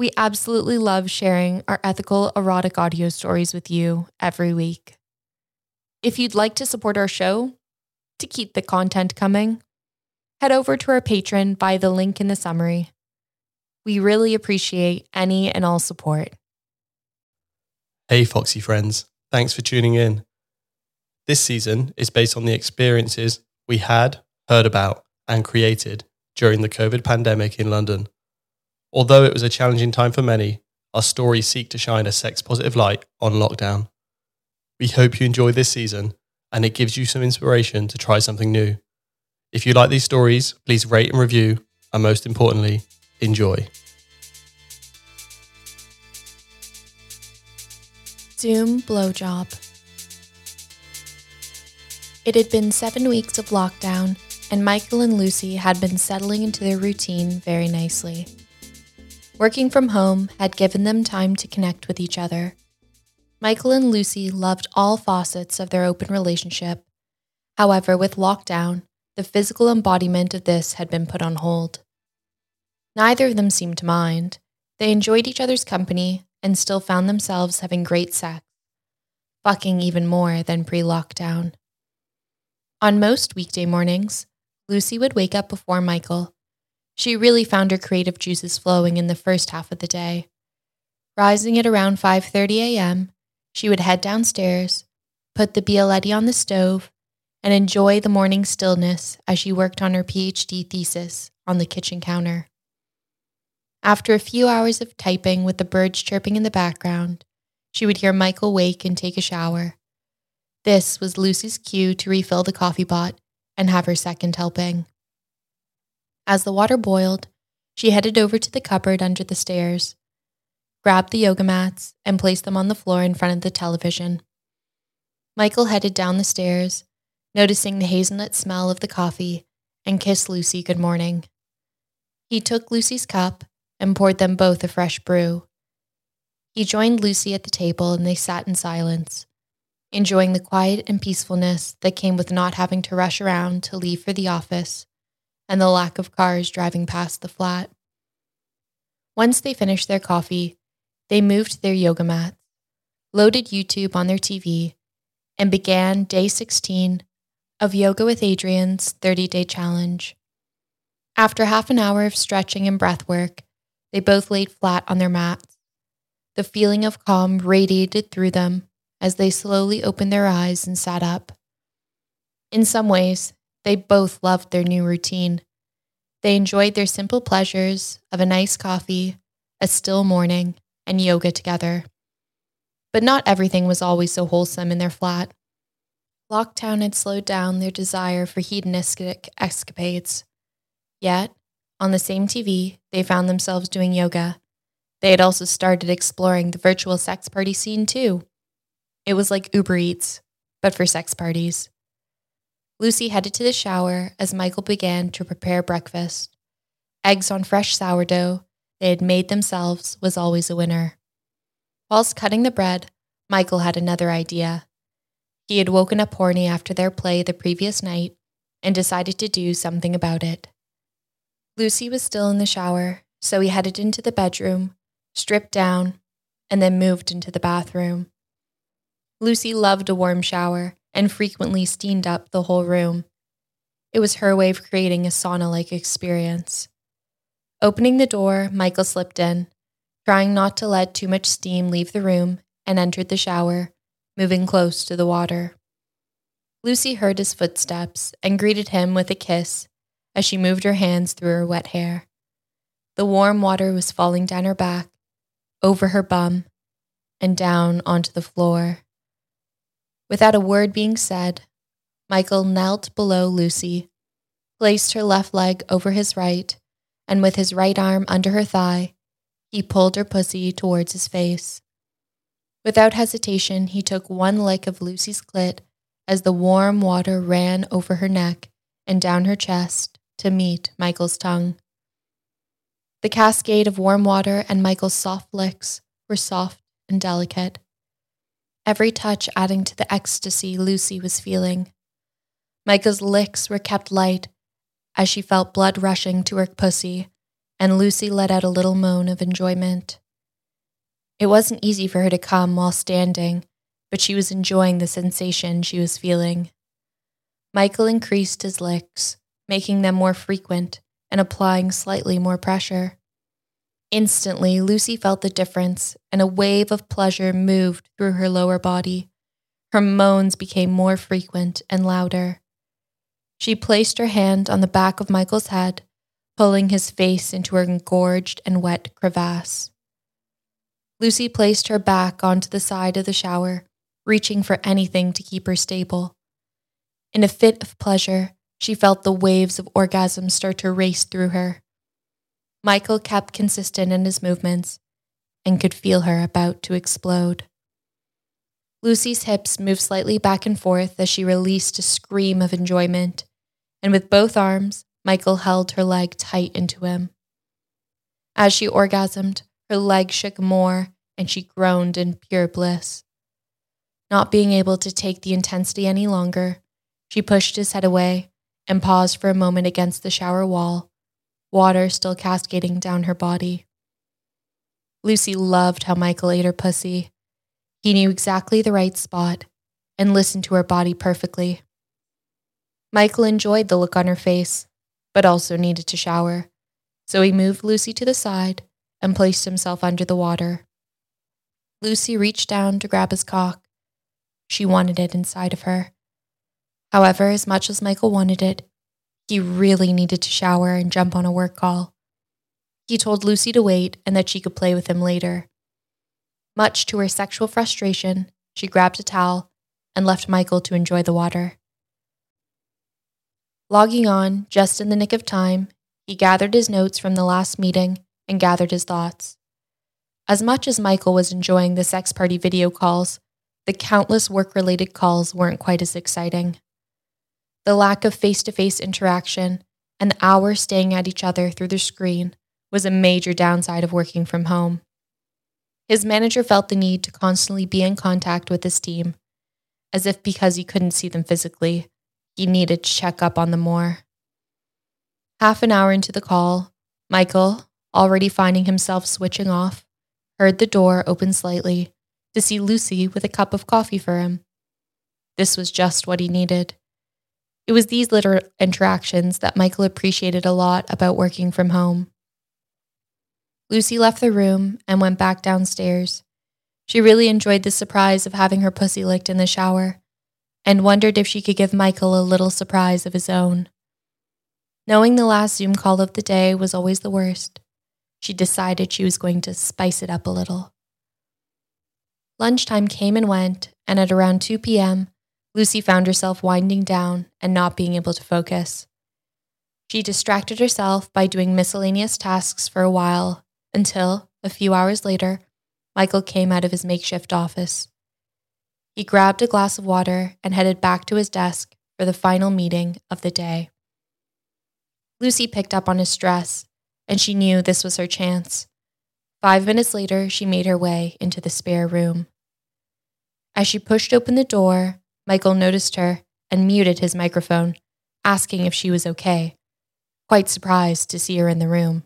We absolutely love sharing our ethical erotic audio stories with you every week. If you'd like to support our show to keep the content coming, head over to our Patreon via the link in the summary. We really appreciate any and all support. Hey, Foxy friends. Thanks for tuning in. This season is based on the experiences we had, heard about, and created during the COVID pandemic in London. Although it was a challenging time for many, our stories seek to shine a sex positive light on lockdown. We hope you enjoy this season and it gives you some inspiration to try something new. If you like these stories, please rate and review, and most importantly, enjoy. Zoom blowjob. It had been seven weeks of lockdown, and Michael and Lucy had been settling into their routine very nicely. Working from home had given them time to connect with each other. Michael and Lucy loved all facets of their open relationship. However, with lockdown, the physical embodiment of this had been put on hold. Neither of them seemed to mind. They enjoyed each other's company and still found themselves having great sex, fucking even more than pre lockdown. On most weekday mornings, Lucy would wake up before Michael she really found her creative juices flowing in the first half of the day. Rising at around 5:30 a.m., she would head downstairs, put the Bialetti on the stove, and enjoy the morning stillness as she worked on her PhD thesis on the kitchen counter. After a few hours of typing with the birds chirping in the background, she would hear Michael wake and take a shower. This was Lucy's cue to refill the coffee pot and have her second helping. As the water boiled, she headed over to the cupboard under the stairs, grabbed the yoga mats, and placed them on the floor in front of the television. Michael headed down the stairs, noticing the hazelnut smell of the coffee, and kissed Lucy good morning. He took Lucy's cup and poured them both a fresh brew. He joined Lucy at the table and they sat in silence, enjoying the quiet and peacefulness that came with not having to rush around to leave for the office and the lack of cars driving past the flat. Once they finished their coffee, they moved their yoga mats, loaded YouTube on their TV, and began day 16 of Yoga with Adriene's 30 day challenge. After half an hour of stretching and breath work, they both laid flat on their mats. The feeling of calm radiated through them as they slowly opened their eyes and sat up. In some ways, they both loved their new routine. They enjoyed their simple pleasures of a nice coffee, a still morning, and yoga together. But not everything was always so wholesome in their flat. Lockdown had slowed down their desire for hedonistic escapades. Yet, on the same TV, they found themselves doing yoga. They had also started exploring the virtual sex party scene too. It was like Uber Eats, but for sex parties. Lucy headed to the shower as Michael began to prepare breakfast. Eggs on fresh sourdough they had made themselves was always a winner. Whilst cutting the bread, Michael had another idea. He had woken up horny after their play the previous night and decided to do something about it. Lucy was still in the shower, so he headed into the bedroom, stripped down, and then moved into the bathroom. Lucy loved a warm shower and frequently steamed up the whole room. It was her way of creating a sauna like experience. Opening the door, Michael slipped in, trying not to let too much steam leave the room, and entered the shower, moving close to the water. Lucy heard his footsteps and greeted him with a kiss as she moved her hands through her wet hair. The warm water was falling down her back, over her bum, and down onto the floor. Without a word being said, Michael knelt below Lucy, placed her left leg over his right, and with his right arm under her thigh, he pulled her pussy towards his face. Without hesitation, he took one lick of Lucy's clit as the warm water ran over her neck and down her chest to meet Michael's tongue. The cascade of warm water and Michael's soft licks were soft and delicate, every touch adding to the ecstasy Lucy was feeling. Michael's licks were kept light as she felt blood rushing to her pussy, and Lucy let out a little moan of enjoyment. It wasn't easy for her to come while standing, but she was enjoying the sensation she was feeling. Michael increased his licks, making them more frequent and applying slightly more pressure. Instantly, Lucy felt the difference, and a wave of pleasure moved through her lower body. Her moans became more frequent and louder. She placed her hand on the back of Michael's head, pulling his face into her engorged and wet crevasse. Lucy placed her back onto the side of the shower, reaching for anything to keep her stable. In a fit of pleasure, she felt the waves of orgasm start to race through her. Michael kept consistent in his movements and could feel her about to explode. Lucy's hips moved slightly back and forth as she released a scream of enjoyment, and with both arms, Michael held her leg tight into him. As she orgasmed, her leg shook more and she groaned in pure bliss. Not being able to take the intensity any longer, she pushed his head away and paused for a moment against the shower wall, water still cascading down her body. Lucy loved how Michael ate her pussy. He knew exactly the right spot and listened to her body perfectly. Michael enjoyed the look on her face, but also needed to shower, so he moved Lucy to the side and placed himself under the water. Lucy reached down to grab his cock. She wanted it inside of her. However, as much as Michael wanted it, he really needed to shower and jump on a work call. He told Lucy to wait and that she could play with him later. Much to her sexual frustration, she grabbed a towel and left Michael to enjoy the water. Logging on just in the nick of time, he gathered his notes from the last meeting and gathered his thoughts. As much as Michael was enjoying the sex party video calls, the countless work related calls weren't quite as exciting the lack of face to face interaction, and the hours staying at each other through the screen was a major downside of working from home. His manager felt the need to constantly be in contact with his team, as if because he couldn't see them physically, he needed to check up on them more. Half an hour into the call, Michael, already finding himself switching off, heard the door open slightly to see Lucy with a cup of coffee for him. This was just what he needed. It was these little interactions that Michael appreciated a lot about working from home. Lucy left the room and went back downstairs. She really enjoyed the surprise of having her pussy licked in the shower and wondered if she could give Michael a little surprise of his own. Knowing the last Zoom call of the day was always the worst, she decided she was going to spice it up a little. Lunchtime came and went, and at around 2 p.m., Lucy found herself winding down and not being able to focus. She distracted herself by doing miscellaneous tasks for a while until, a few hours later, Michael came out of his makeshift office. He grabbed a glass of water and headed back to his desk for the final meeting of the day. Lucy picked up on his stress, and she knew this was her chance. Five minutes later, she made her way into the spare room. As she pushed open the door, Michael noticed her and muted his microphone, asking if she was okay, quite surprised to see her in the room.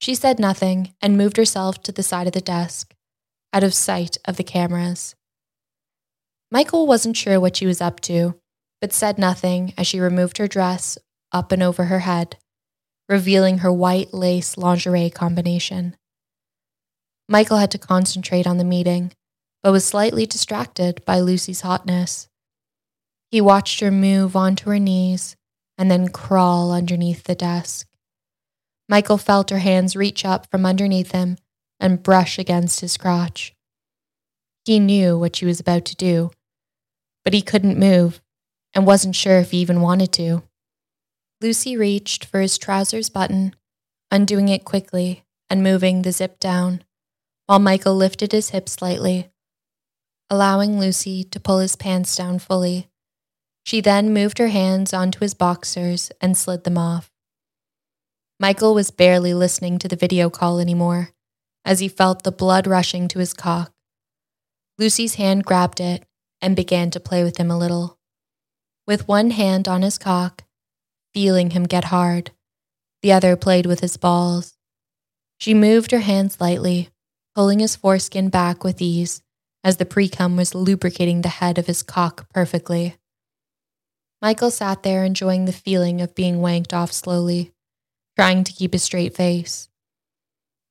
She said nothing and moved herself to the side of the desk, out of sight of the cameras. Michael wasn't sure what she was up to, but said nothing as she removed her dress up and over her head, revealing her white lace lingerie combination. Michael had to concentrate on the meeting, but was slightly distracted by Lucy's hotness. He watched her move onto her knees and then crawl underneath the desk. Michael felt her hands reach up from underneath him and brush against his crotch. He knew what she was about to do, but he couldn't move and wasn't sure if he even wanted to. Lucy reached for his trousers button, undoing it quickly and moving the zip down, while Michael lifted his hips slightly, allowing Lucy to pull his pants down fully. She then moved her hands onto his boxers and slid them off. Michael was barely listening to the video call anymore as he felt the blood rushing to his cock. Lucy's hand grabbed it and began to play with him a little. With one hand on his cock, feeling him get hard, the other played with his balls. She moved her hands lightly, pulling his foreskin back with ease as the precum was lubricating the head of his cock perfectly. Michael sat there enjoying the feeling of being wanked off slowly trying to keep a straight face.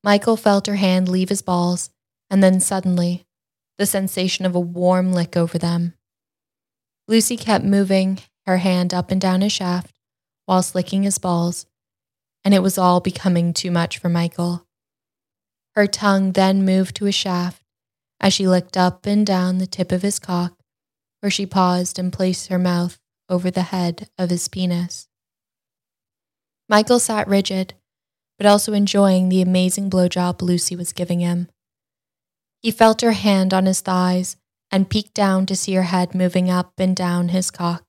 Michael felt her hand leave his balls, and then suddenly, the sensation of a warm lick over them. Lucy kept moving her hand up and down his shaft whilst licking his balls, and it was all becoming too much for Michael. Her tongue then moved to his shaft as she looked up and down the tip of his cock, where she paused and placed her mouth over the head of his penis. Michael sat rigid, but also enjoying the amazing blowjob Lucy was giving him. He felt her hand on his thighs and peeked down to see her head moving up and down his cock.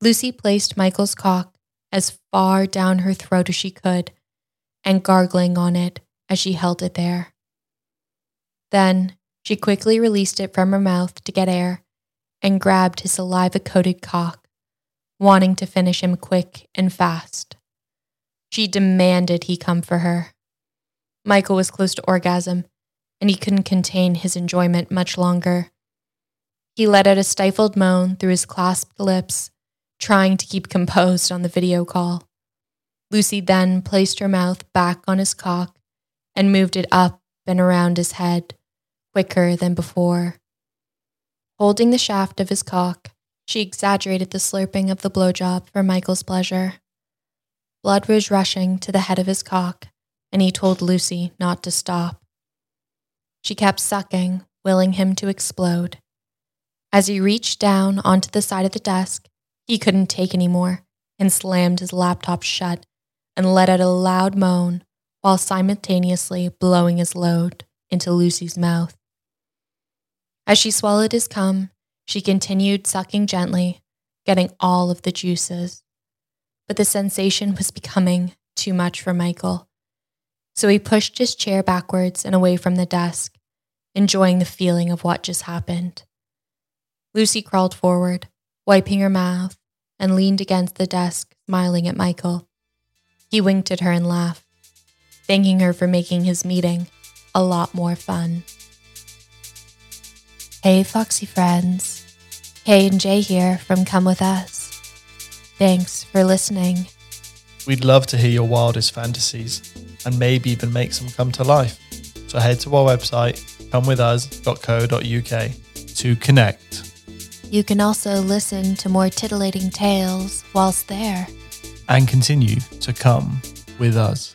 Lucy placed Michael's cock as far down her throat as she could and gargling on it as she held it there. Then she quickly released it from her mouth to get air and grabbed his saliva coated cock wanting to finish him quick and fast. She demanded he come for her. Michael was close to orgasm, and he couldn't contain his enjoyment much longer. He let out a stifled moan through his clasped lips, trying to keep composed on the video call. Lucy then placed her mouth back on his cock and moved it up and around his head, quicker than before. Holding the shaft of his cock, she exaggerated the slurping of the blowjob for Michael's pleasure. Blood was rushing to the head of his cock, and he told Lucy not to stop. She kept sucking, willing him to explode. As he reached down onto the side of the desk, he couldn't take any more and slammed his laptop shut and let out a loud moan while simultaneously blowing his load into Lucy's mouth. As she swallowed his cum, she continued sucking gently, getting all of the juices. But the sensation was becoming too much for Michael. So he pushed his chair backwards and away from the desk, enjoying the feeling of what just happened. Lucy crawled forward, wiping her mouth, and leaned against the desk, smiling at Michael. He winked at her and laughed, thanking her for making his meeting a lot more fun. Hey, Foxy friends. Kay and Jay here from Cum With Us. Thanks for listening. We'd love to hear your wildest fantasies and maybe even make some come to life. So head to our website, cumwithus.co.uk to connect. You can also listen to more titillating tales whilst there. And continue to come with us.